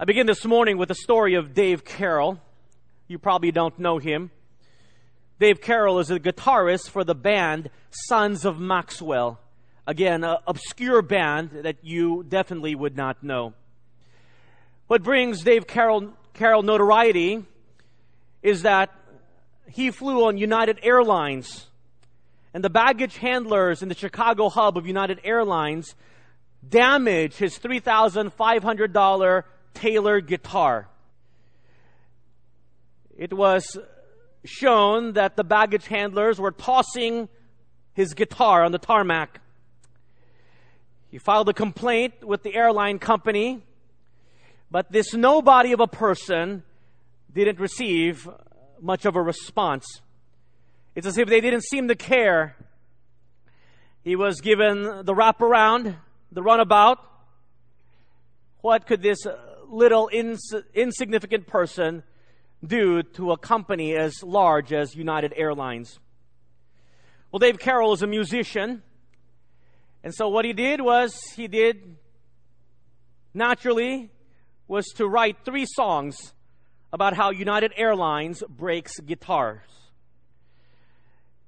I begin this morning with the story of Dave Carroll. You probably don't know him. Dave Carroll is a guitarist for the band Sons of Maxwell. Again, an obscure band that you definitely would not know. What brings Dave Carroll, Carroll notoriety is that he flew on United Airlines and the baggage handlers in the Chicago hub of United Airlines damaged his $3,500 Taylor guitar. It was shown that the baggage handlers were tossing his guitar on the tarmac. He filed a complaint with the airline company, but this nobody of a person didn't receive much of a response. It's as if they didn't seem to care. He was given the wraparound, the runabout. What could this little ins- insignificant person do to a company as large as United Airlines? Well, Dave Carroll is a musician. And so what he did was he did naturally was to write three songs about how United Airlines breaks guitars.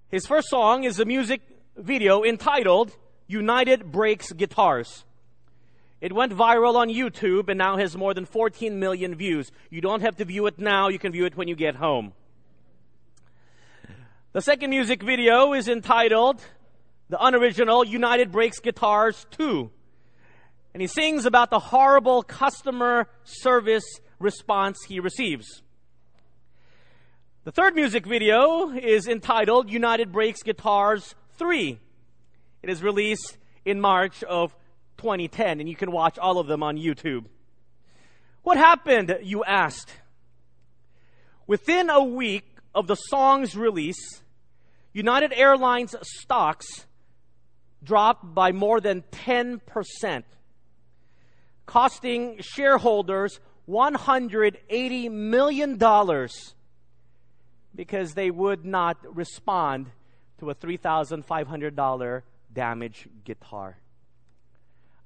His first song is a music video entitled United Breaks Guitars. It went viral on YouTube and now has more than 14 million views. You don't have to view it now, you can view it when you get home. The second music video is entitled The Unoriginal United Breaks Guitars 2. And he sings about the horrible customer service response he receives. The third music video is entitled United Breaks Guitars 3. It is released in March of 2010, and you can watch all of them on YouTube. What happened, you asked? Within a week of the song's release, United Airlines stocks dropped by more than 10%, costing shareholders $180 million because they would not respond to a $3,500 damaged guitar.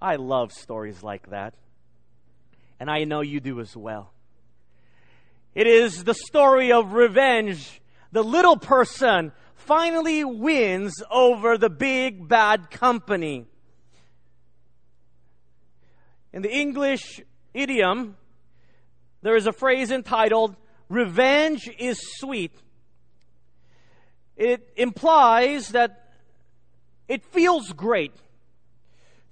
I love stories like that. And I know you do as well. It is the story of revenge. The little person finally wins over the big bad company. In the English idiom, there is a phrase entitled, Revenge is sweet. It implies that it feels great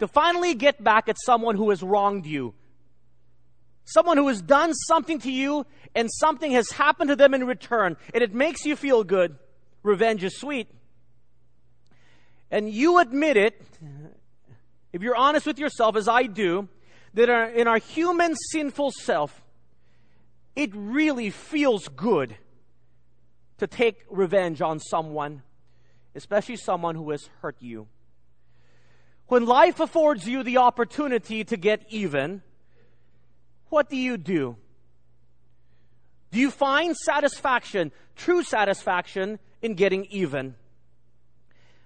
to finally get back at someone who has wronged you. Someone who has done something to you and something has happened to them in return and it makes you feel good. Revenge is sweet. And you admit it, if you're honest with yourself, as I do, that in our human sinful self, it really feels good to take revenge on someone, especially someone who has hurt you. When life affords you the opportunity to get even, what do you do? Do you find satisfaction, true satisfaction, in getting even?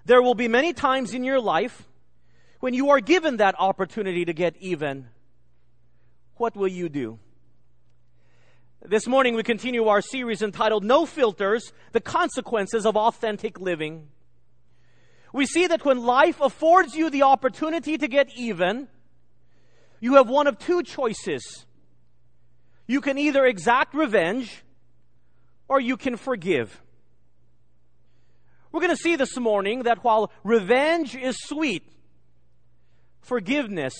There will be many times in your life when you are given that opportunity to get even. What will you do? This morning we continue our series entitled No Filters, The Consequences of Authentic Living we see that when life affords you the opportunity to get even, you have one of two choices. You can either exact revenge or you can forgive. We're going to see this morning that while revenge is sweet, forgiveness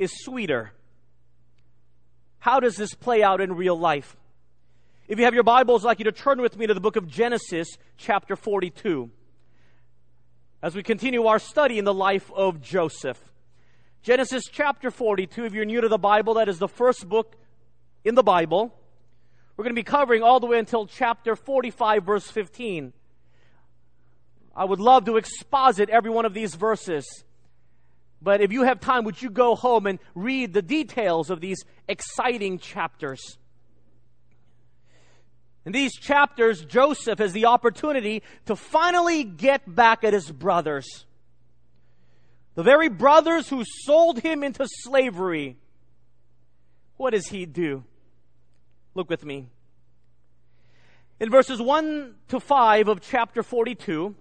is sweeter. How does this play out in real life? If you have your Bibles, I'd like you to turn with me to the book of Genesis, chapter 42 as we continue our study in the life of Joseph. Genesis chapter 42, if you're new to the Bible, that is the first book in the Bible. We're going to be covering all the way until chapter 45, verse 15. I would love to exposit every one of these verses. But if you have time, would you go home and read the details of these exciting chapters? In these chapters, Joseph has the opportunity to finally get back at his brothers. The very brothers who sold him into slavery what does he do? Look with me. In verses 1 to 5 of chapter 42,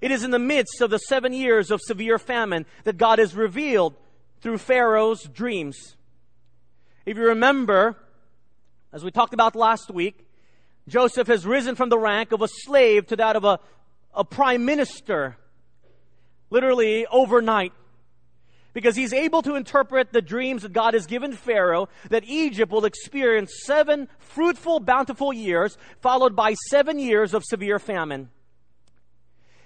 it is in the midst of the seven years of severe famine that God is revealed through Pharaoh's dreams. If you remember, as we talked about last week, Joseph has risen from the rank of a slave to that of a, a prime minister, literally overnight. Because he's able to interpret the dreams that God has given Pharaoh that Egypt will experience seven fruitful, bountiful years, followed by seven years of severe famine.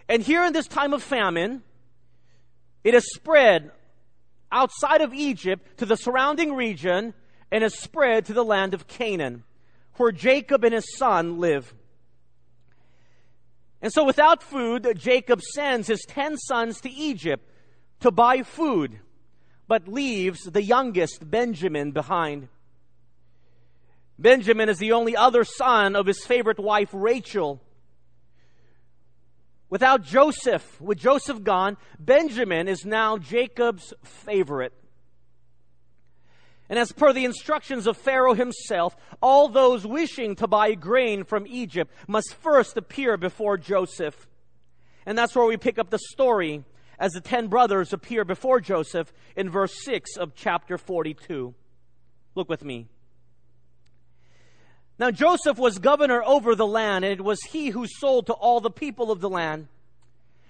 And here in this time of famine, it has spread outside of Egypt to the surrounding region and has spread to the land of Canaan, where Jacob and his son live. And so without food, Jacob sends his ten sons to Egypt to buy food, but leaves the youngest, Benjamin, behind. Benjamin is the only other son of his favorite wife, Rachel. Without Joseph, with Joseph gone, Benjamin is now Jacob's favorite. And as per the instructions of Pharaoh himself, all those wishing to buy grain from Egypt must first appear before Joseph. And that's where we pick up the story as the ten brothers appear before Joseph in verse 6 of chapter 42. Look with me. Now Joseph was governor over the land, and it was he who sold to all the people of the land.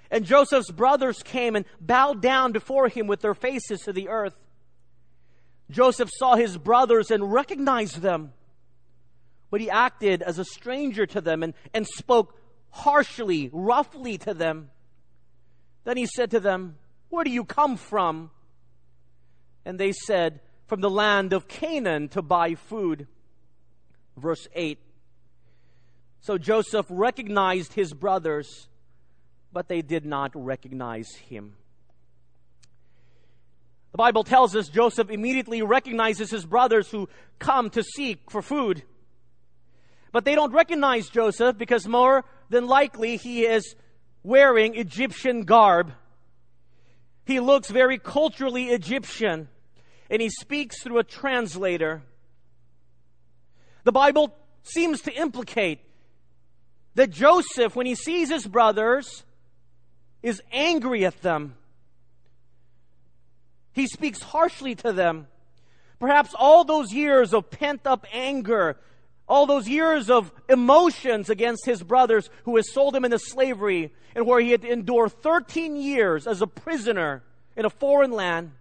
And Joseph's brothers came and bowed down before him with their faces to the earth. Joseph saw his brothers and recognized them, but he acted as a stranger to them and, and spoke harshly, roughly to them. Then he said to them, Where do you come from? And they said, From the land of Canaan to buy food verse 8. So Joseph recognized his brothers, but they did not recognize him. The Bible tells us Joseph immediately recognizes his brothers who come to seek for food. But they don't recognize Joseph because more than likely he is wearing Egyptian garb. He looks very culturally Egyptian and he speaks through a translator. The Bible seems to implicate that Joseph, when he sees his brothers, is angry at them. He speaks harshly to them. Perhaps all those years of pent up anger, all those years of emotions against his brothers who has sold him into slavery and where he had to endure 13 years as a prisoner in a foreign land,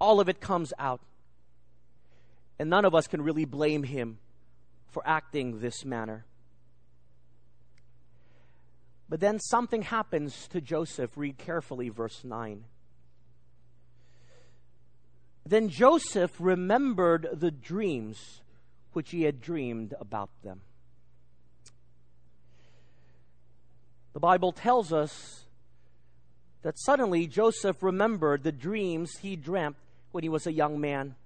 all of it comes out. And none of us can really blame him for acting this manner. But then something happens to Joseph. Read carefully verse 9. Then Joseph remembered the dreams which he had dreamed about them. The Bible tells us that suddenly Joseph remembered the dreams he dreamt when he was a young man.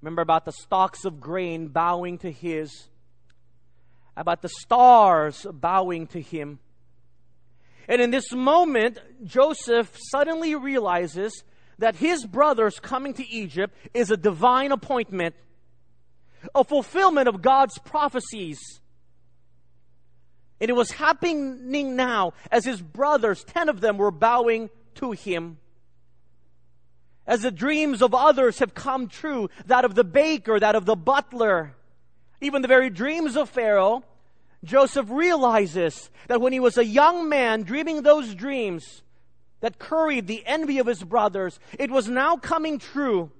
Remember about the stalks of grain bowing to his, about the stars bowing to him. And in this moment, Joseph suddenly realizes that his brothers coming to Egypt is a divine appointment, a fulfillment of God's prophecies. And it was happening now as his brothers, ten of them, were bowing to him as the dreams of others have come true, that of the baker, that of the butler, even the very dreams of Pharaoh, Joseph realizes that when he was a young man dreaming those dreams that curried the envy of his brothers, it was now coming true.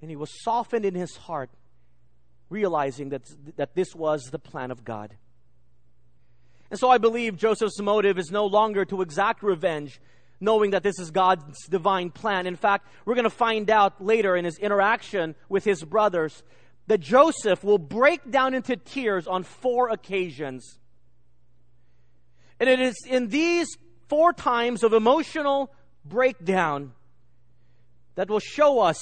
And he was softened in his heart, realizing that, that this was the plan of God. And so I believe Joseph's motive is no longer to exact revenge, knowing that this is God's divine plan. In fact, we're going to find out later in his interaction with his brothers that Joseph will break down into tears on four occasions. And it is in these four times of emotional breakdown that will show us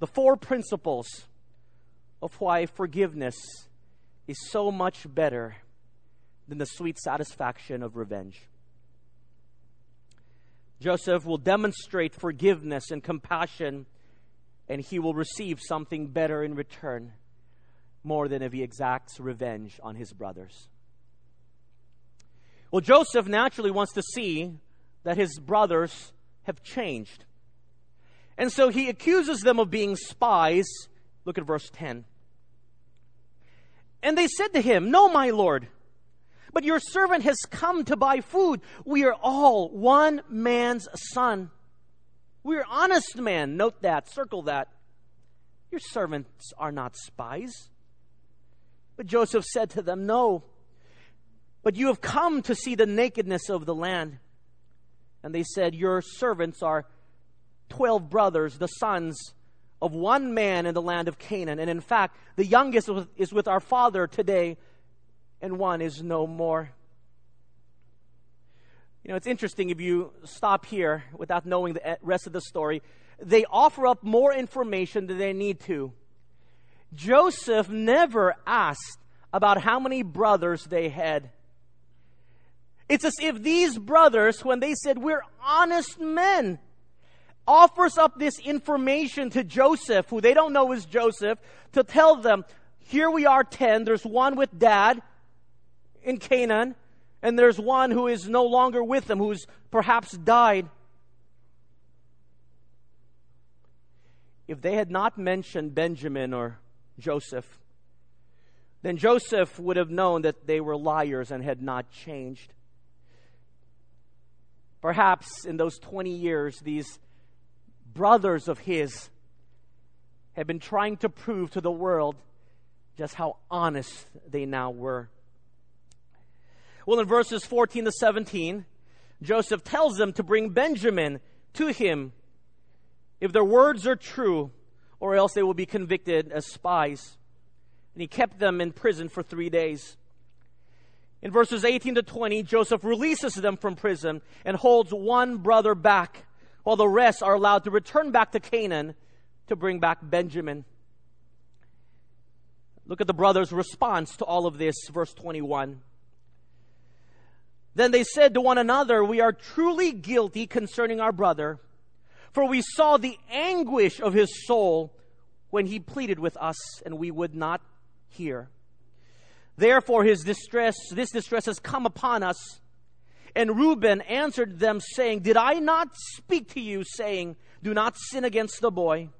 the four principles of why forgiveness is so much better than the sweet satisfaction of revenge. Joseph will demonstrate forgiveness and compassion, and he will receive something better in return, more than if he exacts revenge on his brothers. Well, Joseph naturally wants to see that his brothers have changed. And so he accuses them of being spies. Look at verse 10. And they said to him, No, my Lord, but your servant has come to buy food. We are all one man's son. We are honest men. Note that, circle that. Your servants are not spies. But Joseph said to them, No, but you have come to see the nakedness of the land. And they said, Your servants are twelve brothers, the sons of one man in the land of Canaan. And in fact, the youngest is with our father today, and one is no more. You know, it's interesting if you stop here without knowing the rest of the story. They offer up more information than they need to. Joseph never asked about how many brothers they had. It's as if these brothers, when they said, We're honest men, offers up this information to Joseph, who they don't know is Joseph, to tell them, here we are 10, there's one with dad in Canaan, and there's one who is no longer with them, who's perhaps died. If they had not mentioned Benjamin or Joseph, then Joseph would have known that they were liars and had not changed. Perhaps in those 20 years, these brothers of his had been trying to prove to the world just how honest they now were. Well, in verses 14 to 17, Joseph tells them to bring Benjamin to him if their words are true, or else they will be convicted as spies. And he kept them in prison for three days. In verses 18 to 20, Joseph releases them from prison and holds one brother back while the rest are allowed to return back to Canaan to bring back Benjamin. Look at the brothers' response to all of this, verse 21. Then they said to one another, We are truly guilty concerning our brother, for we saw the anguish of his soul when he pleaded with us, and we would not hear. Therefore, his distress, this distress has come upon us and Reuben answered them, saying, Did I not speak to you, saying, Do not sin against the boy?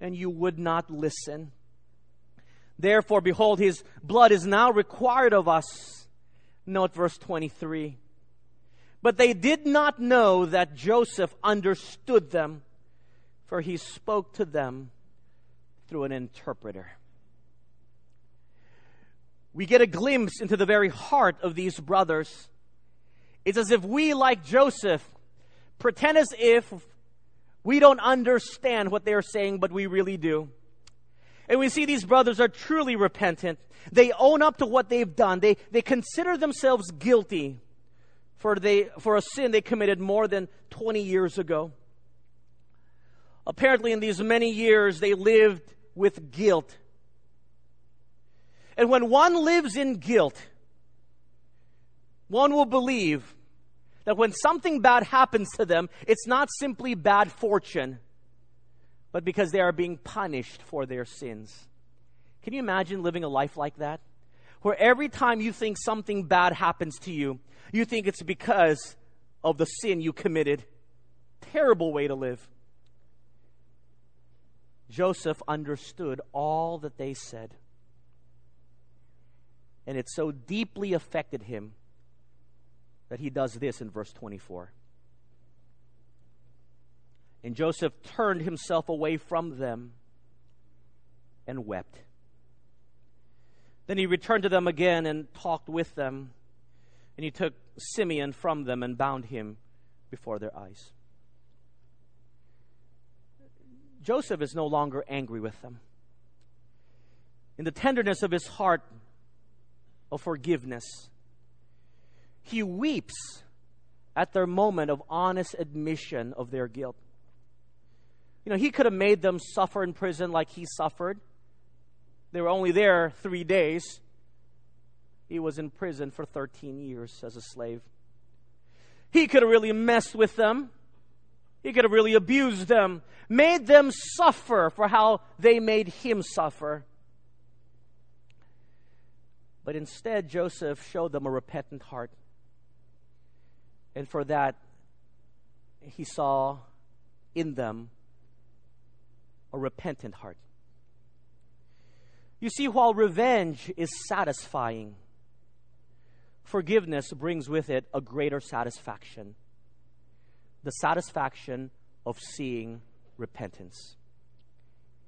And you would not listen. Therefore, behold, his blood is now required of us. Note verse 23. But they did not know that Joseph understood them, for he spoke to them through an interpreter. We get a glimpse into the very heart of these brothers it's as if we, like Joseph, pretend as if we don't understand what they're saying, but we really do. And we see these brothers are truly repentant. They own up to what they've done. They, they consider themselves guilty for, they, for a sin they committed more than 20 years ago. Apparently, in these many years, they lived with guilt. And when one lives in guilt, one will believe that when something bad happens to them, it's not simply bad fortune, but because they are being punished for their sins. Can you imagine living a life like that? Where every time you think something bad happens to you, you think it's because of the sin you committed. Terrible way to live. Joseph understood all that they said. And it so deeply affected him that he does this in verse 24. And Joseph turned himself away from them and wept. Then he returned to them again and talked with them. And he took Simeon from them and bound him before their eyes. Joseph is no longer angry with them. In the tenderness of his heart of forgiveness, he weeps at their moment of honest admission of their guilt. You know, he could have made them suffer in prison like he suffered. They were only there three days. He was in prison for 13 years as a slave. He could have really messed with them. He could have really abused them, made them suffer for how they made him suffer. But instead, Joseph showed them a repentant heart. And for that, he saw in them a repentant heart. You see, while revenge is satisfying, forgiveness brings with it a greater satisfaction the satisfaction of seeing repentance.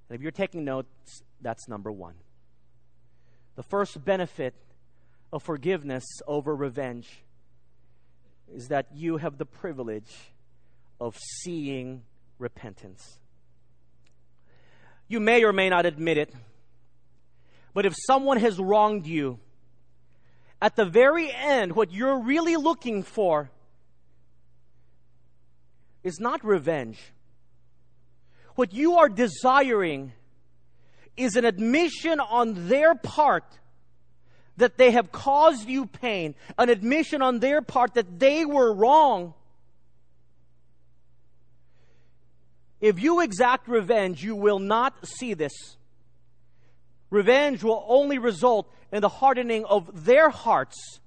And if you're taking notes, that's number one. The first benefit of forgiveness over revenge is that you have the privilege of seeing repentance. You may or may not admit it, but if someone has wronged you, at the very end, what you're really looking for is not revenge. What you are desiring is an admission on their part that they have caused you pain, an admission on their part that they were wrong. If you exact revenge, you will not see this. Revenge will only result in the hardening of their hearts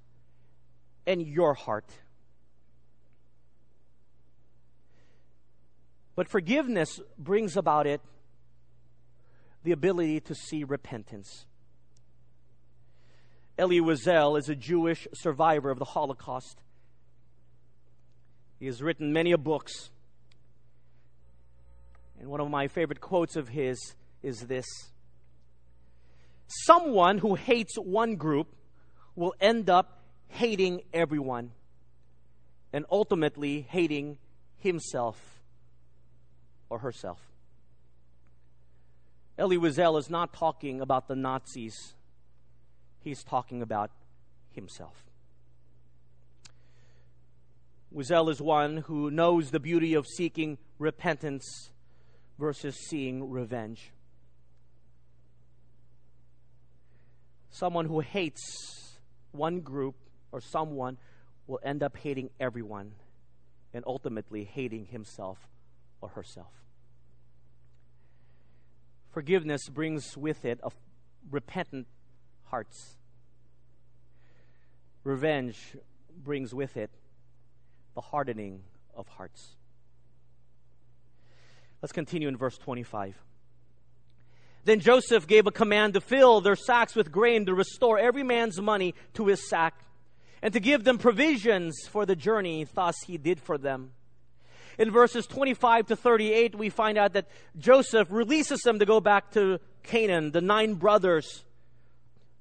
and your heart. But forgiveness brings about it the ability to see repentance. Elie Wiesel is a Jewish survivor of the Holocaust. He has written many books. And one of my favorite quotes of his is this Someone who hates one group will end up hating everyone and ultimately hating himself or herself. Elie Wiesel is not talking about the Nazis, he's talking about himself. Wiesel is one who knows the beauty of seeking repentance versus seeing revenge. Someone who hates one group or someone will end up hating everyone and ultimately hating himself or herself. Forgiveness brings with it a repentant hearts. Revenge brings with it the hardening of hearts. Let's continue in verse 25. Then Joseph gave a command to fill their sacks with grain to restore every man's money to his sack and to give them provisions for the journey. Thus he did for them. In verses 25 to 38, we find out that Joseph releases them to go back to Canaan, the nine brothers.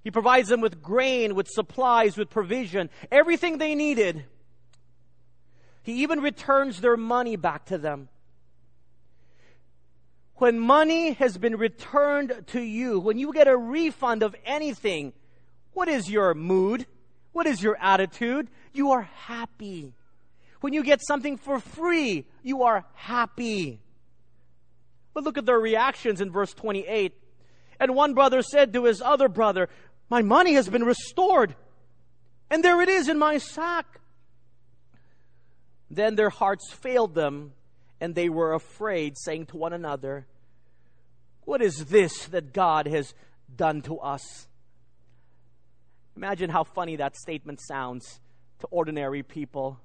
He provides them with grain, with supplies, with provision, everything they needed. He even returns their money back to them when money has been returned to you, when you get a refund of anything, what is your mood? What is your attitude? You are happy. When you get something for free, you are happy. But look at their reactions in verse 28. And one brother said to his other brother, My money has been restored, and there it is in my sack. Then their hearts failed them and they were afraid, saying to one another, What is this that God has done to us? Imagine how funny that statement sounds to ordinary people.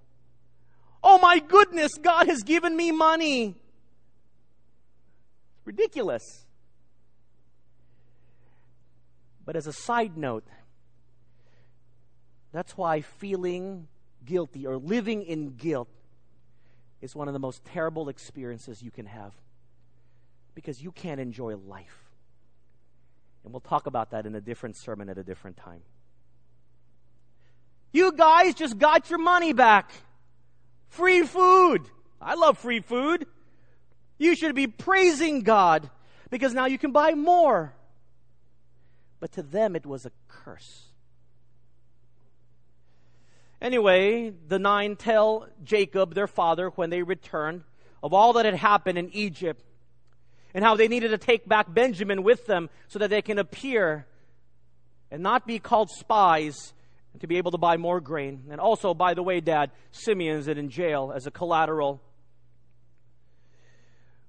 Oh my goodness, God has given me money. Ridiculous. But as a side note, that's why feeling guilty or living in guilt is one of the most terrible experiences you can have because you can't enjoy life. And we'll talk about that in a different sermon at a different time. You guys just got your money back. Free food. I love free food. You should be praising God because now you can buy more. But to them, it was a curse. Anyway, the nine tell Jacob, their father, when they returned, of all that had happened in Egypt and how they needed to take back Benjamin with them so that they can appear and not be called spies and to be able to buy more grain. And also, by the way, Dad, Simeon's in jail as a collateral.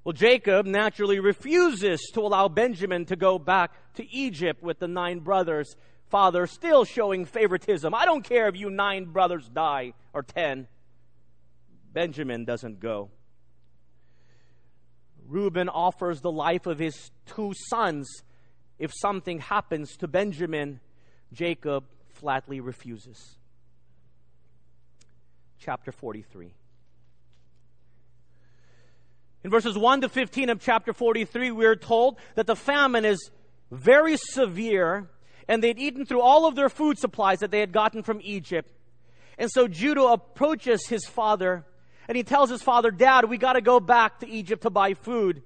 Well, Jacob naturally refuses to allow Benjamin to go back to Egypt with the nine brothers. Father still showing favoritism. I don't care if you nine brothers die or ten. Benjamin doesn't go. Reuben offers the life of his two sons if something happens to Benjamin. Jacob flatly refuses. Chapter 43. In verses 1 to 15 of chapter 43, we are told that the famine is very severe and they'd eaten through all of their food supplies that they had gotten from Egypt. And so Judah approaches his father and he tells his father, Dad, we got to go back to Egypt to buy food.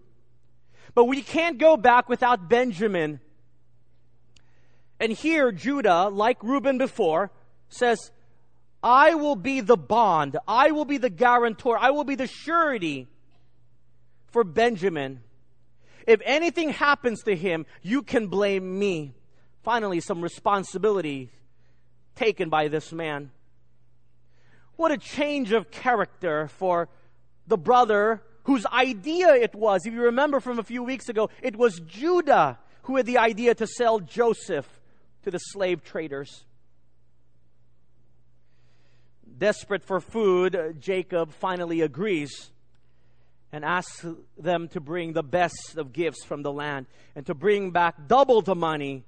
But we can't go back without Benjamin. And here, Judah, like Reuben before, says, I will be the bond. I will be the guarantor. I will be the surety for Benjamin. If anything happens to him, you can blame me. Finally, some responsibility taken by this man. What a change of character for the brother whose idea it was. If you remember from a few weeks ago, it was Judah who had the idea to sell Joseph to the slave traders. Desperate for food, uh, Jacob finally agrees and asks them to bring the best of gifts from the land and to bring back double the money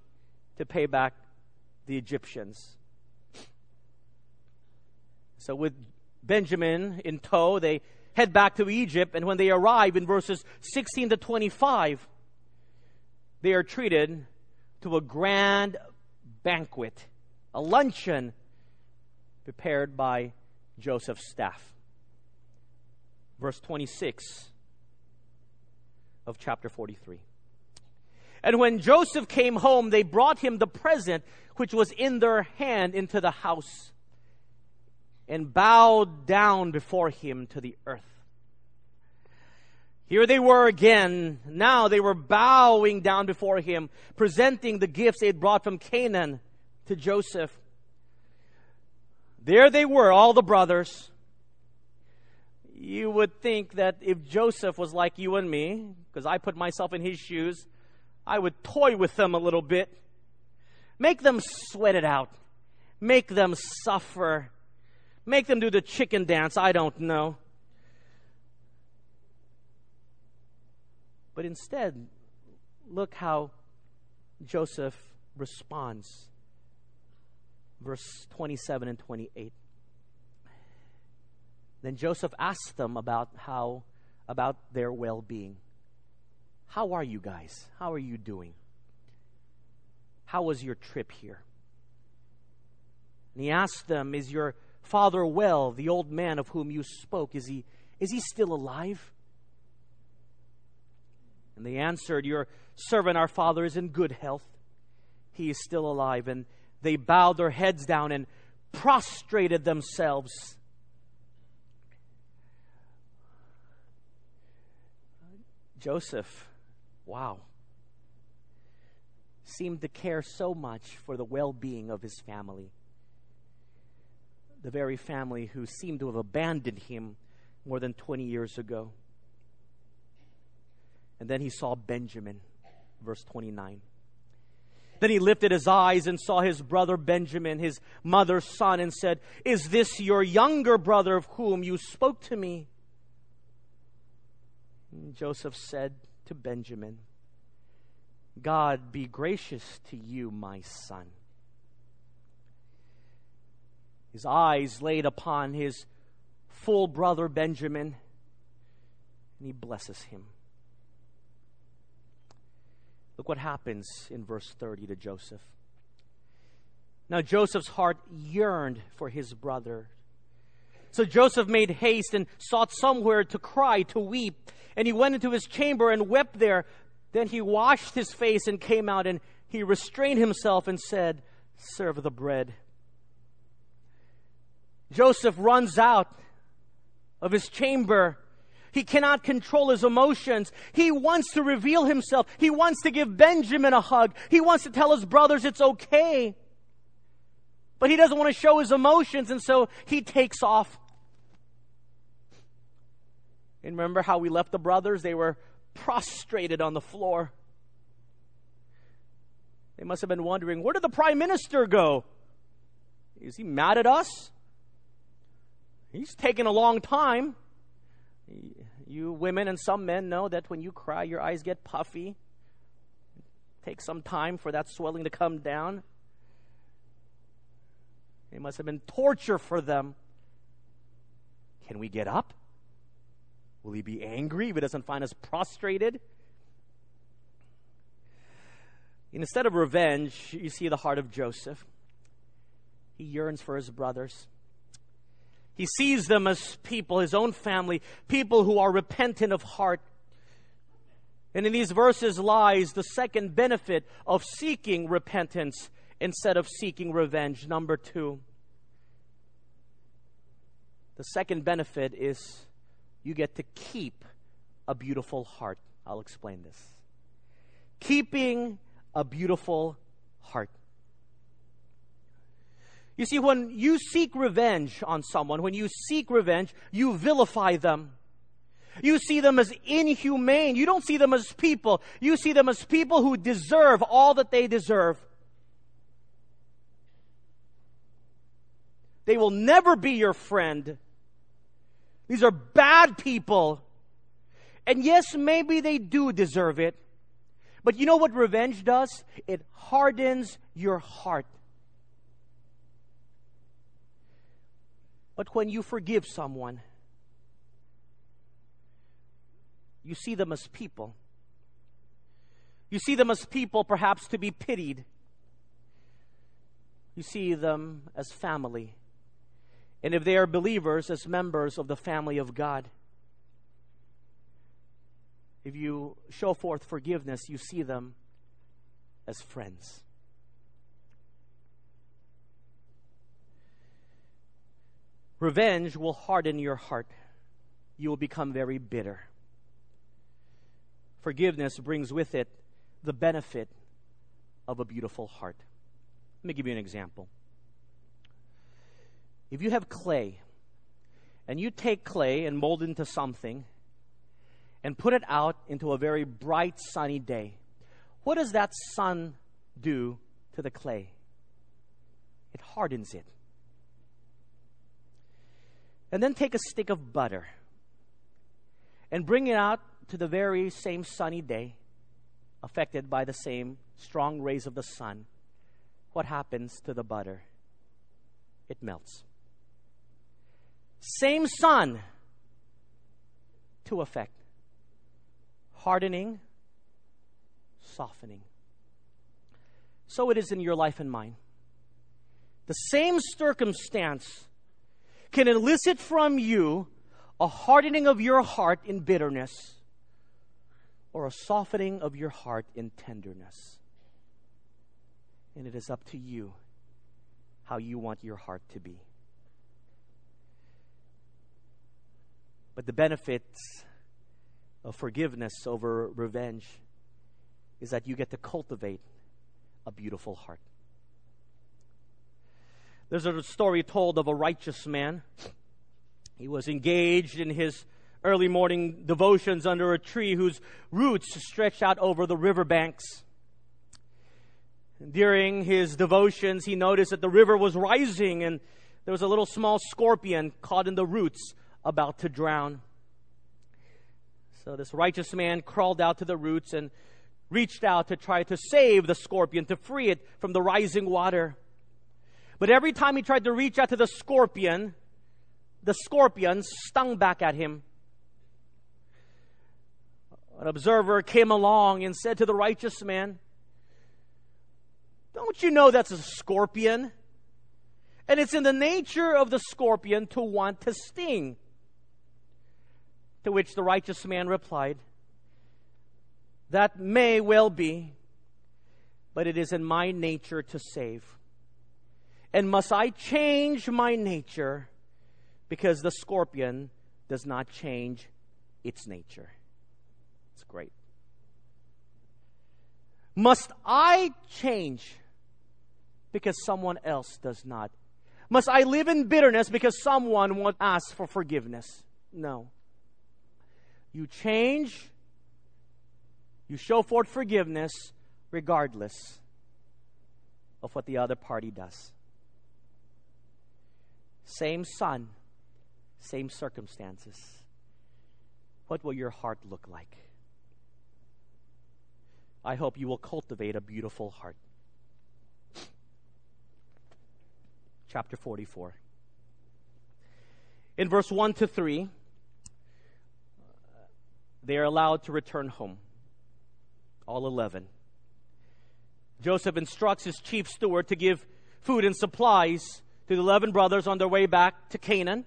to pay back the Egyptians. So, with Benjamin in tow, they head back to Egypt, and when they arrive in verses 16 to 25, they are treated to a grand banquet, a luncheon prepared by Joseph's staff. Verse 26 of chapter 43. And when Joseph came home, they brought him the present which was in their hand into the house and bowed down before him to the earth. Here they were again. Now they were bowing down before him, presenting the gifts they had brought from Canaan to Joseph. There they were, all the brothers. You would think that if Joseph was like you and me, because I put myself in his shoes, I would toy with them a little bit. Make them sweat it out. Make them suffer. Make them do the chicken dance. I don't know. But instead, look how Joseph responds. Verse 27 and 28. Then Joseph asked them about how about their well-being. How are you guys? How are you doing? How was your trip here? And he asked them, Is your father well, the old man of whom you spoke? Is he, is he still alive? And they answered, Your servant, our father, is in good health. He is still alive. And they bowed their heads down and prostrated themselves. Joseph, wow, seemed to care so much for the well being of his family the very family who seemed to have abandoned him more than 20 years ago. And then he saw Benjamin, verse 29. Then he lifted his eyes and saw his brother Benjamin, his mother's son, and said, Is this your younger brother of whom you spoke to me? And Joseph said to Benjamin, God be gracious to you, my son his eyes laid upon his full brother Benjamin, and he blesses him. Look what happens in verse 30 to Joseph. Now Joseph's heart yearned for his brother. So Joseph made haste and sought somewhere to cry, to weep. And he went into his chamber and wept there. Then he washed his face and came out, and he restrained himself and said, Serve the bread. Joseph runs out of his chamber. He cannot control his emotions. He wants to reveal himself. He wants to give Benjamin a hug. He wants to tell his brothers it's okay. but he doesn't want to show his emotions, and so he takes off. And remember how we left the brothers? They were prostrated on the floor. They must have been wondering, where did the prime minister go? Is he mad at us? He's taken a long time. You women and some men know that when you cry, your eyes get puffy. Take some time for that swelling to come down. It must have been torture for them. Can we get up? Will he be angry if he doesn't find us prostrated? Instead of revenge, you see the heart of Joseph. He yearns for his brothers. He sees them as people, his own family, people who are repentant of heart. And in these verses lies the second benefit of seeking repentance instead of seeking revenge. Number two. The second benefit is you get to keep a beautiful heart. I'll explain this. Keeping a beautiful heart. You see, when you seek revenge on someone, when you seek revenge, you vilify them. You see them as inhumane. You don't see them as people. You see them as people who deserve all that they deserve. They will never be your friend. These are bad people. And yes, maybe they do deserve it. But you know what revenge does? It hardens your heart. But when you forgive someone, you see them as people. You see them as people perhaps to be pitied. You see them as family. And if they are believers, as members of the family of God. If you show forth forgiveness, you see them as friends. Revenge will harden your heart. You will become very bitter. Forgiveness brings with it the benefit of a beautiful heart. Let me give you an example. If you have clay, and you take clay and mold it into something, and put it out into a very bright, sunny day, what does that sun do to the clay? It hardens it. And then take a stick of butter and bring it out to the very same sunny day, affected by the same strong rays of the sun. What happens to the butter? It melts. Same sun to effect hardening, softening. So it is in your life and mine. The same circumstance can elicit from you a hardening of your heart in bitterness or a softening of your heart in tenderness. And it is up to you how you want your heart to be. But the benefits of forgiveness over revenge is that you get to cultivate a beautiful heart. There's a story told of a righteous man. He was engaged in his early morning devotions under a tree whose roots stretched out over the riverbanks. During his devotions, he noticed that the river was rising and there was a little small scorpion caught in the roots about to drown. So this righteous man crawled out to the roots and reached out to try to save the scorpion, to free it from the rising water. But every time he tried to reach out to the scorpion, the scorpion stung back at him. An observer came along and said to the righteous man, Don't you know that's a scorpion? And it's in the nature of the scorpion to want to sting. To which the righteous man replied, That may well be, but it is in my nature to save. And must I change my nature because the scorpion does not change its nature? It's great. Must I change because someone else does not? Must I live in bitterness because someone won't ask for forgiveness? No. You change, you show forth forgiveness regardless of what the other party does. Same son, same circumstances. What will your heart look like? I hope you will cultivate a beautiful heart. Chapter 44. In verse 1 to 3, they are allowed to return home. All 11. Joseph instructs his chief steward to give food and supplies to the 11 brothers on their way back to Canaan.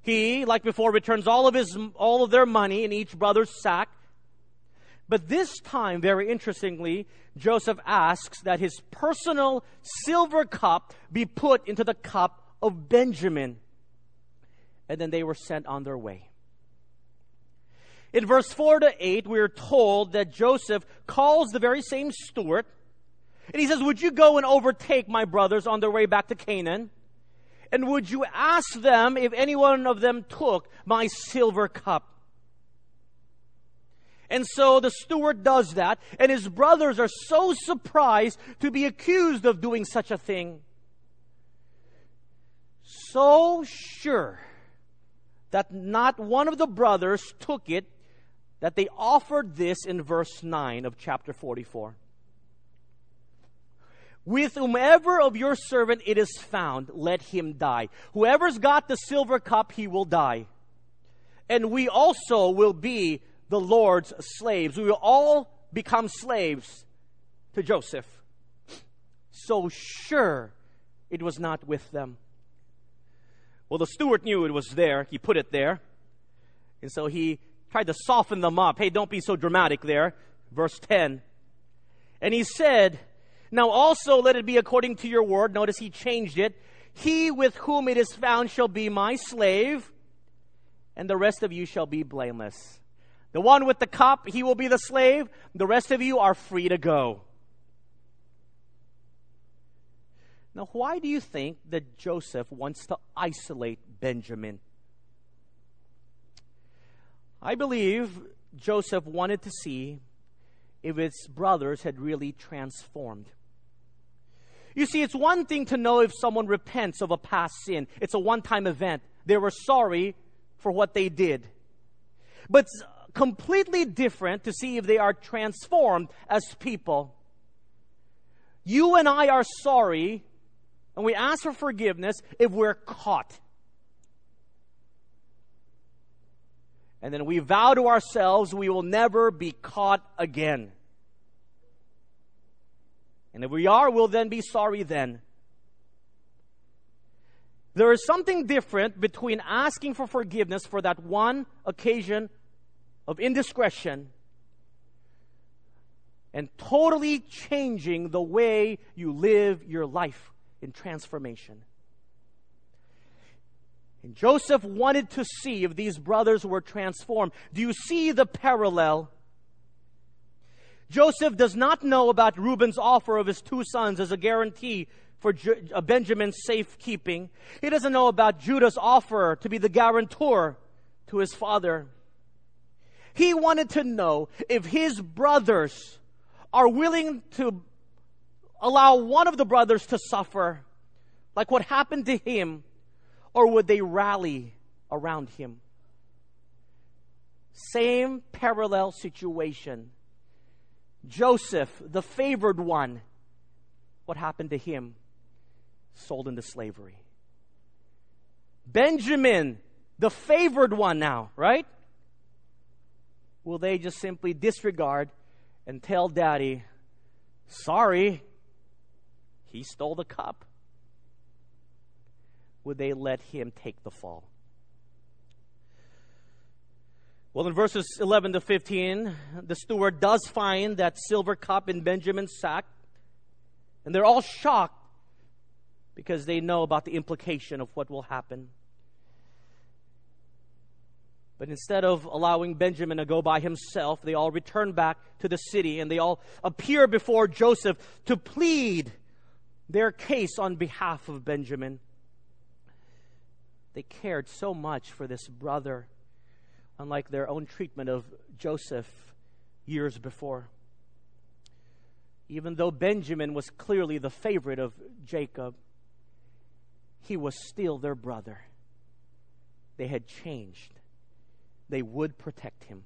He, like before, returns all of his, all of their money in each brother's sack. But this time, very interestingly, Joseph asks that his personal silver cup be put into the cup of Benjamin. And then they were sent on their way. In verse 4 to 8, we are told that Joseph calls the very same steward and he says, Would you go and overtake my brothers on their way back to Canaan? And would you ask them if any one of them took my silver cup? And so the steward does that, and his brothers are so surprised to be accused of doing such a thing. So sure that not one of the brothers took it that they offered this in verse 9 of chapter 44. With whomever of your servant it is found, let him die. Whoever's got the silver cup, he will die. And we also will be the Lord's slaves. We will all become slaves to Joseph. So sure it was not with them. Well, the steward knew it was there. He put it there. And so he tried to soften them up. Hey, don't be so dramatic there. Verse 10. And he said, now also let it be according to your word. Notice he changed it. He with whom it is found shall be my slave, and the rest of you shall be blameless. The one with the cup, he will be the slave. The rest of you are free to go. Now, why do you think that Joseph wants to isolate Benjamin? I believe Joseph wanted to see if his brothers had really transformed. You see, it's one thing to know if someone repents of a past sin. It's a one-time event. They were sorry for what they did. But it's completely different to see if they are transformed as people. You and I are sorry and we ask for forgiveness if we're caught. And then we vow to ourselves we will never be caught again. And if we are, we'll then be sorry then. There is something different between asking for forgiveness for that one occasion of indiscretion and totally changing the way you live your life in transformation. And Joseph wanted to see if these brothers were transformed. Do you see the parallel? Joseph does not know about Reuben's offer of his two sons as a guarantee for uh, Benjamin's safekeeping. He doesn't know about Judah's offer to be the guarantor to his father. He wanted to know if his brothers are willing to allow one of the brothers to suffer, like what happened to him, or would they rally around him? Same parallel situation. Joseph, the favored one, what happened to him? Sold into slavery. Benjamin, the favored one now, right? Will they just simply disregard and tell daddy, sorry, he stole the cup? Would they let him take the fall? Well, in verses 11 to 15, the steward does find that silver cup in Benjamin's sack, and they're all shocked because they know about the implication of what will happen. But instead of allowing Benjamin to go by himself, they all return back to the city and they all appear before Joseph to plead their case on behalf of Benjamin. They cared so much for this brother, unlike their own treatment of Joseph years before. Even though Benjamin was clearly the favorite of Jacob, he was still their brother. They had changed. They would protect him.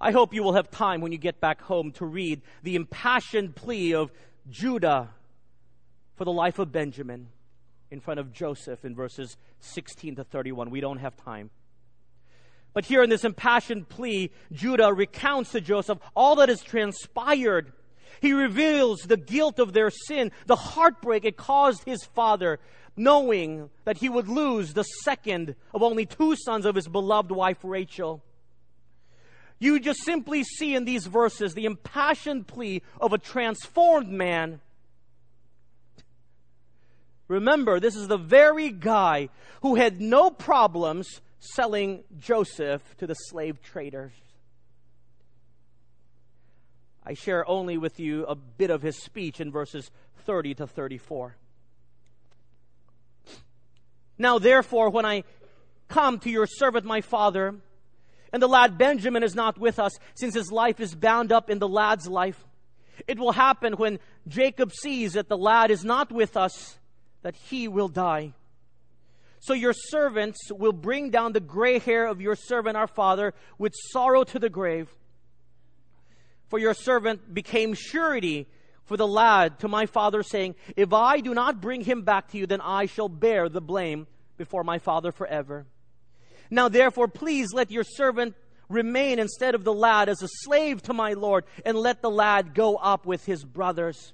I hope you will have time when you get back home to read the impassioned plea of Judah for the life of Benjamin in front of Joseph in verses 16 to 31. We don't have time. But here in this impassioned plea, Judah recounts to Joseph all that has transpired. He reveals the guilt of their sin, the heartbreak it caused his father, knowing that he would lose the second of only two sons of his beloved wife Rachel. You just simply see in these verses the impassioned plea of a transformed man. Remember, this is the very guy who had no problems selling Joseph to the slave traders. I share only with you a bit of his speech in verses 30 to 34. Now, therefore, when I come to your servant, my father, and the lad Benjamin is not with us, since his life is bound up in the lad's life. It will happen when Jacob sees that the lad is not with us, that he will die. So your servants will bring down the gray hair of your servant our father with sorrow to the grave. For your servant became surety for the lad to my father, saying, If I do not bring him back to you, then I shall bear the blame before my father forever. Now therefore, please let your servant remain instead of the lad as a slave to my Lord, and let the lad go up with his brothers.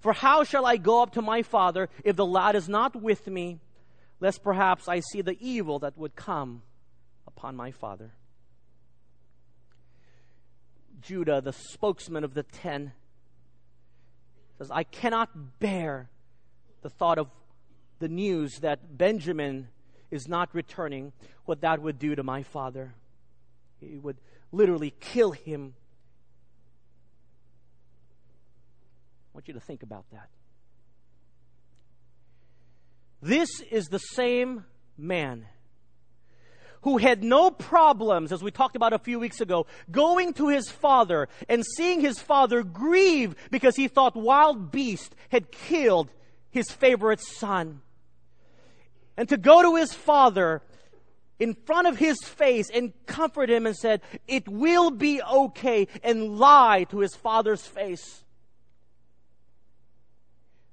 For how shall I go up to my father if the lad is not with me, lest perhaps I see the evil that would come upon my father? Judah, the spokesman of the ten, says, I cannot bear the thought of the news that Benjamin is not returning, what that would do to my father. It would literally kill him. I want you to think about that. This is the same man who had no problems, as we talked about a few weeks ago, going to his father and seeing his father grieve because he thought wild beast had killed his favorite son and to go to his father in front of his face and comfort him and said, It will be okay, and lie to his father's face.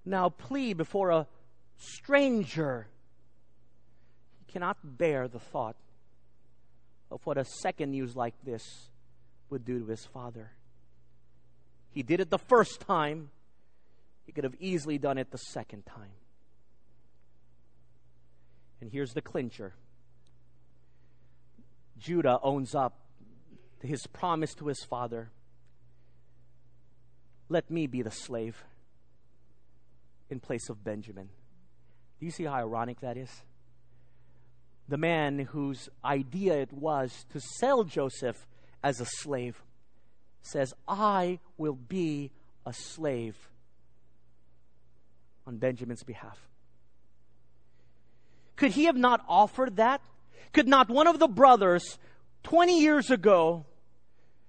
Now plea before a stranger. He cannot bear the thought of what a second news like this would do to his father. He did it the first time, he could have easily done it the second time. And here's the clincher Judah owns up to his promise to his father let me be the slave in place of Benjamin. Do you see how ironic that is? The man whose idea it was to sell Joseph as a slave says, I will be a slave on Benjamin's behalf. Could he have not offered that? Could not one of the brothers 20 years ago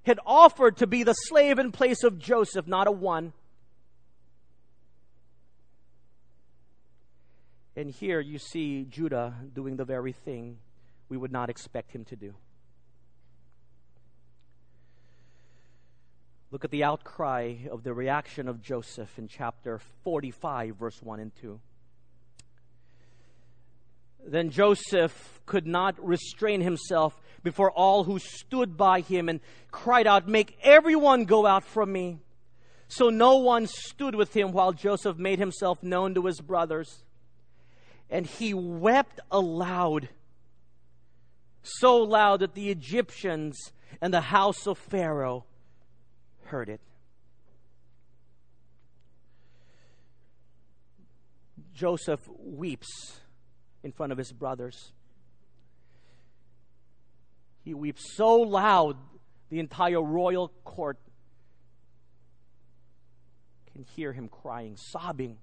had offered to be the slave in place of Joseph, not a one? And here you see Judah doing the very thing we would not expect him to do. Look at the outcry of the reaction of Joseph in chapter 45, verse 1 and 2. Then Joseph could not restrain himself before all who stood by him and cried out, Make everyone go out from me. So no one stood with him while Joseph made himself known to his brothers. And he wept aloud, so loud that the Egyptians and the house of Pharaoh heard it. Joseph weeps in front of his brothers. He weeps so loud, the entire royal court can hear him crying, sobbing.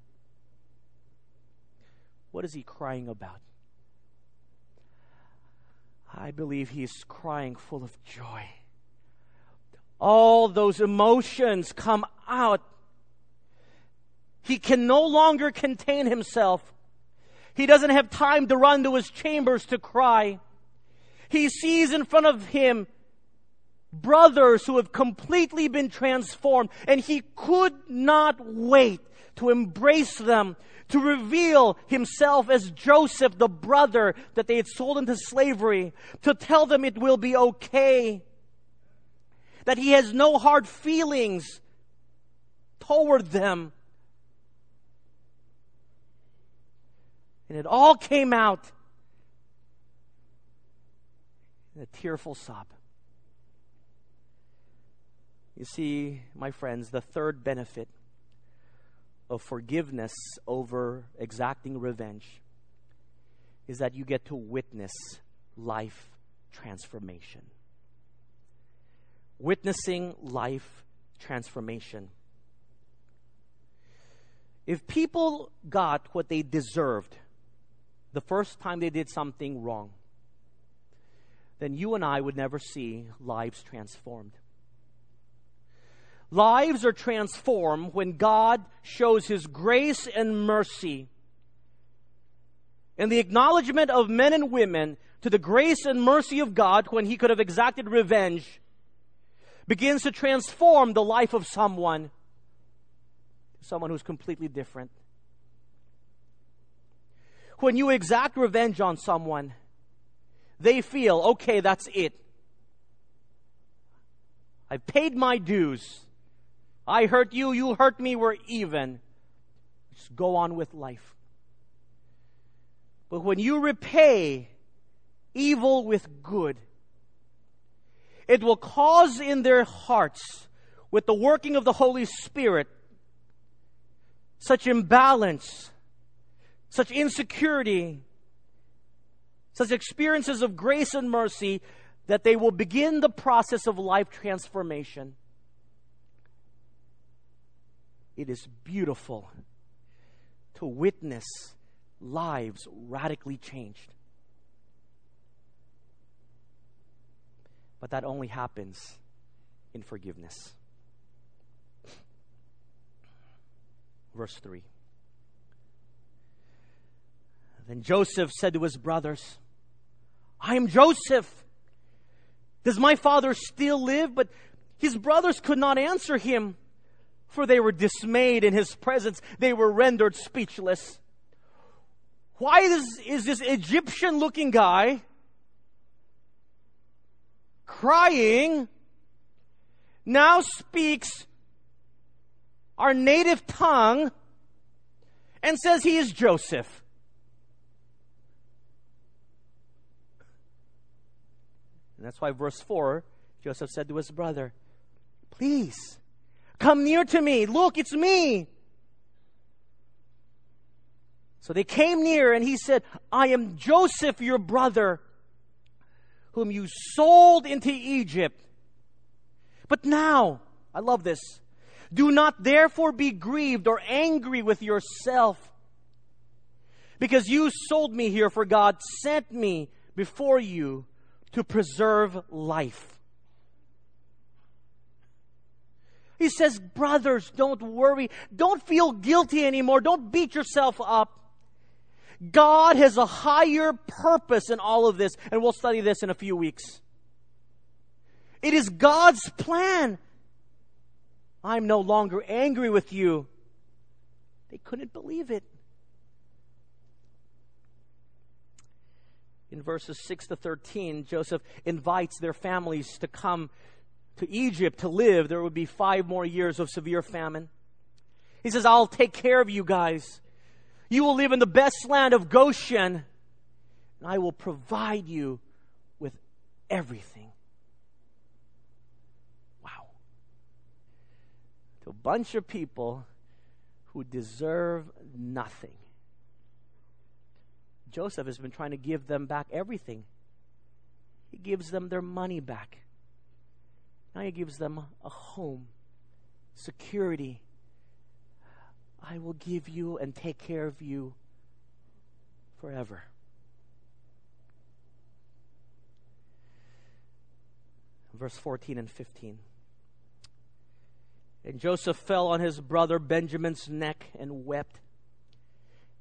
What is he crying about? I believe he is crying full of joy. All those emotions come out. He can no longer contain himself. He doesn't have time to run to his chambers to cry. He sees in front of him brothers who have completely been transformed, and he could not wait to embrace them, to reveal himself as Joseph, the brother that they had sold into slavery, to tell them it will be okay, that he has no hard feelings toward them. And it all came out in a tearful sob. You see, my friends, the third benefit of forgiveness over exacting revenge is that you get to witness life transformation. Witnessing life transformation. If people got what they deserved the first time they did something wrong, then you and I would never see lives transformed. Lives are transformed when God shows His grace and mercy. And the acknowledgement of men and women to the grace and mercy of God when He could have exacted revenge begins to transform the life of someone, someone who's completely different. When you exact revenge on someone, they feel, okay, that's it. I've paid my dues. I hurt you, you hurt me, we're even. Just go on with life. But when you repay evil with good, it will cause in their hearts, with the working of the Holy Spirit, such imbalance, such insecurity, such experiences of grace and mercy that they will begin the process of life transformation. It is beautiful to witness lives radically changed. But that only happens in forgiveness. Verse 3. Then Joseph said to his brothers, I am Joseph. Does my father still live? But his brothers could not answer him for they were dismayed in his presence. They were rendered speechless. Why is, is this Egyptian looking guy crying now speaks our native tongue and says he is Joseph? And that's why verse 4 Joseph said to his brother, Please Come near to me. Look, it's me. So they came near, and he said, I am Joseph, your brother, whom you sold into Egypt. But now, I love this. Do not therefore be grieved or angry with yourself, because you sold me here, for God sent me before you to preserve life. He says, brothers, don't worry. Don't feel guilty anymore. Don't beat yourself up. God has a higher purpose in all of this, and we'll study this in a few weeks. It is God's plan. I'm no longer angry with you. They couldn't believe it. In verses 6 to 13, Joseph invites their families to come to Egypt to live, there would be five more years of severe famine. He says, I'll take care of you guys. You will live in the best land of Goshen, and I will provide you with everything. Wow. To a bunch of people who deserve nothing. Joseph has been trying to give them back everything. He gives them their money back. Now he gives them a home, security, I will give you and take care of you forever. Verse 14 and 15. And Joseph fell on his brother Benjamin's neck and wept.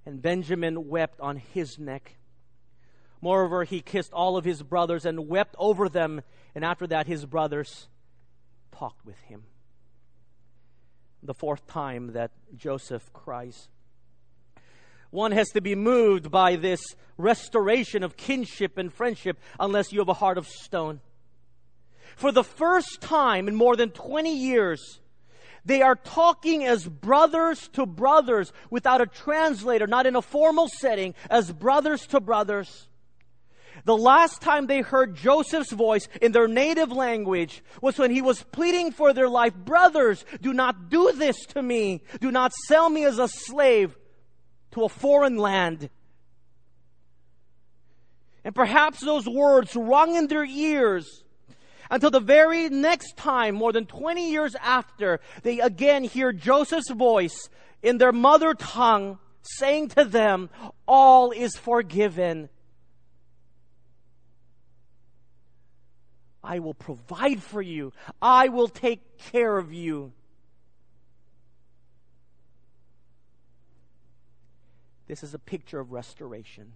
And Benjamin wept on his neck. Moreover, he kissed all of his brothers and wept over them. And after that, his brothers talked with him. The fourth time that Joseph cries. One has to be moved by this restoration of kinship and friendship unless you have a heart of stone. For the first time in more than 20 years, they are talking as brothers to brothers without a translator, not in a formal setting, as brothers to brothers. The last time they heard Joseph's voice in their native language was when he was pleading for their life. Brothers, do not do this to me. Do not sell me as a slave to a foreign land. And perhaps those words rung in their ears until the very next time, more than 20 years after, they again hear Joseph's voice in their mother tongue saying to them, All is forgiven. I will provide for you. I will take care of you. This is a picture of restoration.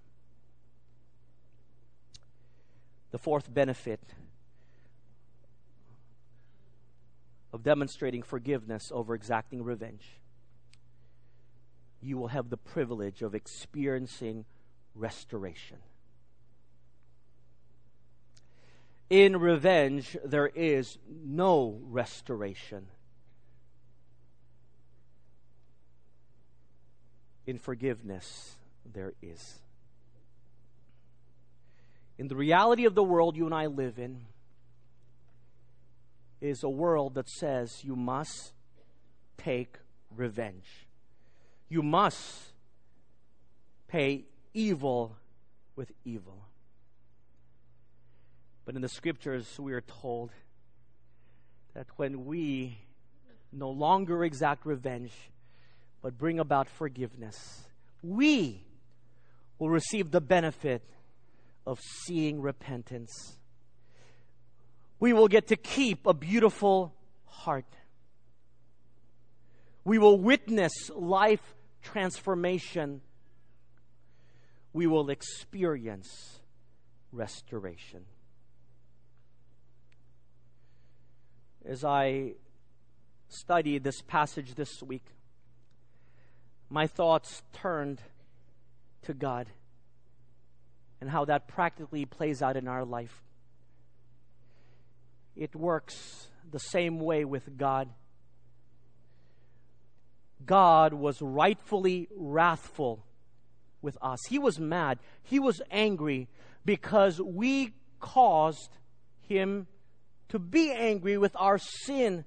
The fourth benefit of demonstrating forgiveness over exacting revenge. You will have the privilege of experiencing restoration. In revenge, there is no restoration. In forgiveness, there is. In the reality of the world you and I live in, is a world that says you must take revenge. You must pay evil with evil. But in the scriptures, we are told that when we no longer exact revenge, but bring about forgiveness, we will receive the benefit of seeing repentance we will get to keep a beautiful heart. We will witness life transformation. We will experience restoration. As I studied this passage this week, my thoughts turned to God and how that practically plays out in our life it works the same way with God. God was rightfully wrathful with us. He was mad. He was angry because we caused him to be angry with our sin.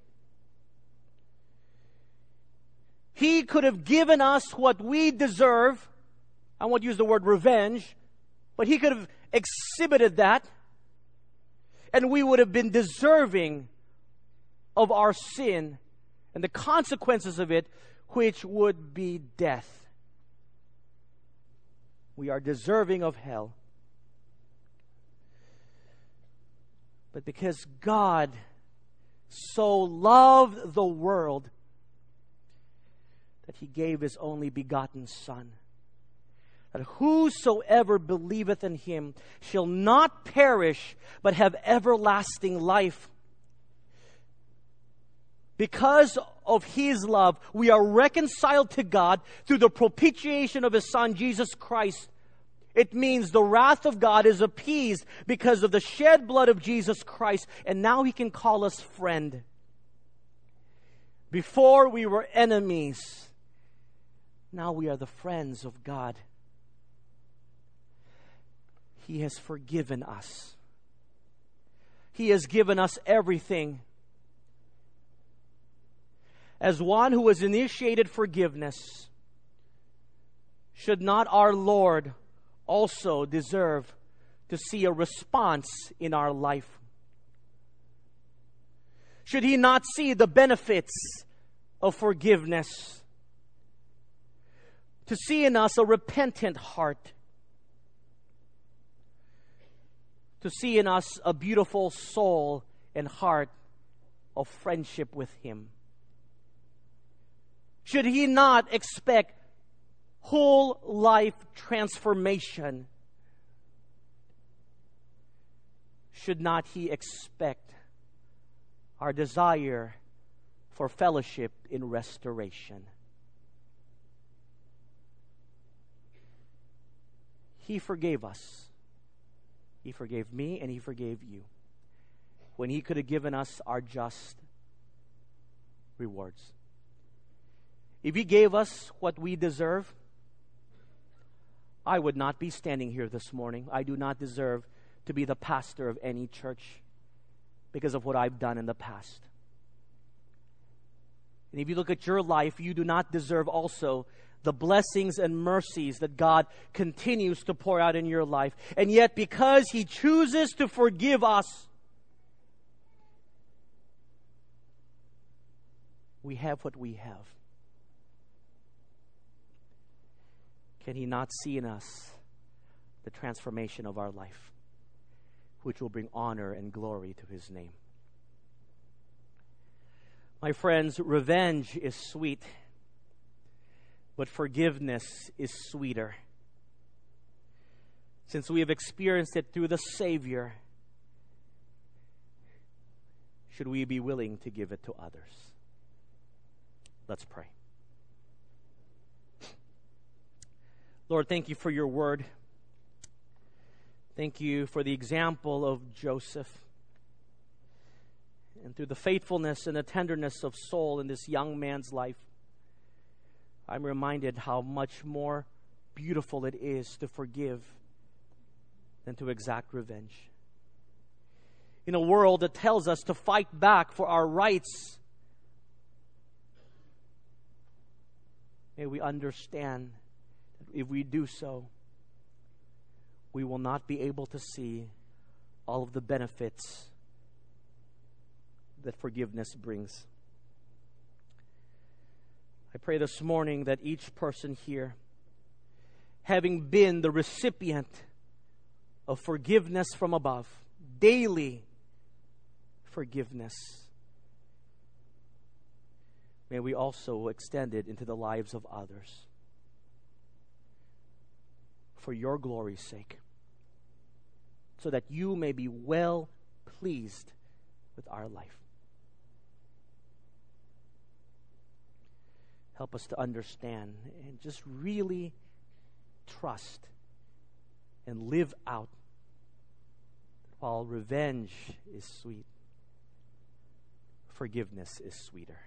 He could have given us what we deserve. I won't use the word revenge, but he could have exhibited that and we would have been deserving of our sin and the consequences of it, which would be death. We are deserving of hell. But because God so loved the world that he gave his only begotten Son that whosoever believeth in him shall not perish, but have everlasting life. Because of his love, we are reconciled to God through the propitiation of his Son, Jesus Christ. It means the wrath of God is appeased because of the shed blood of Jesus Christ, and now he can call us friend. Before we were enemies, now we are the friends of God. He has forgiven us. He has given us everything. As one who has initiated forgiveness, should not our Lord also deserve to see a response in our life? Should he not see the benefits of forgiveness? to see in us a repentant heart, to see in us a beautiful soul and heart of friendship with Him. Should He not expect whole life transformation? Should not He expect our desire for fellowship in restoration? He forgave us. He forgave me and He forgave you when He could have given us our just rewards. If He gave us what we deserve, I would not be standing here this morning. I do not deserve to be the pastor of any church because of what I've done in the past. And if you look at your life, you do not deserve also the blessings and mercies that God continues to pour out in your life. And yet, because He chooses to forgive us, we have what we have. Can He not see in us the transformation of our life, which will bring honor and glory to His name? My friends, revenge is sweet but forgiveness is sweeter. Since we have experienced it through the Savior, should we be willing to give it to others? Let's pray. Lord, thank you for your word. Thank you for the example of Joseph. And through the faithfulness and the tenderness of soul in this young man's life, I'm reminded how much more beautiful it is to forgive than to exact revenge. In a world that tells us to fight back for our rights, may we understand if we do so, we will not be able to see all of the benefits that forgiveness brings. I pray this morning that each person here, having been the recipient of forgiveness from above, daily forgiveness, may we also extend it into the lives of others for your glory's sake, so that you may be well pleased with our life. Help us to understand and just really trust and live out while revenge is sweet, forgiveness is sweeter.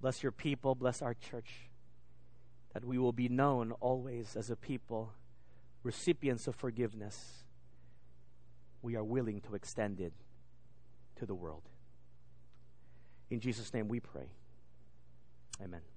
Bless your people, bless our church, that we will be known always as a people, recipients of forgiveness. We are willing to extend it to the world. In Jesus' name we pray. Amen.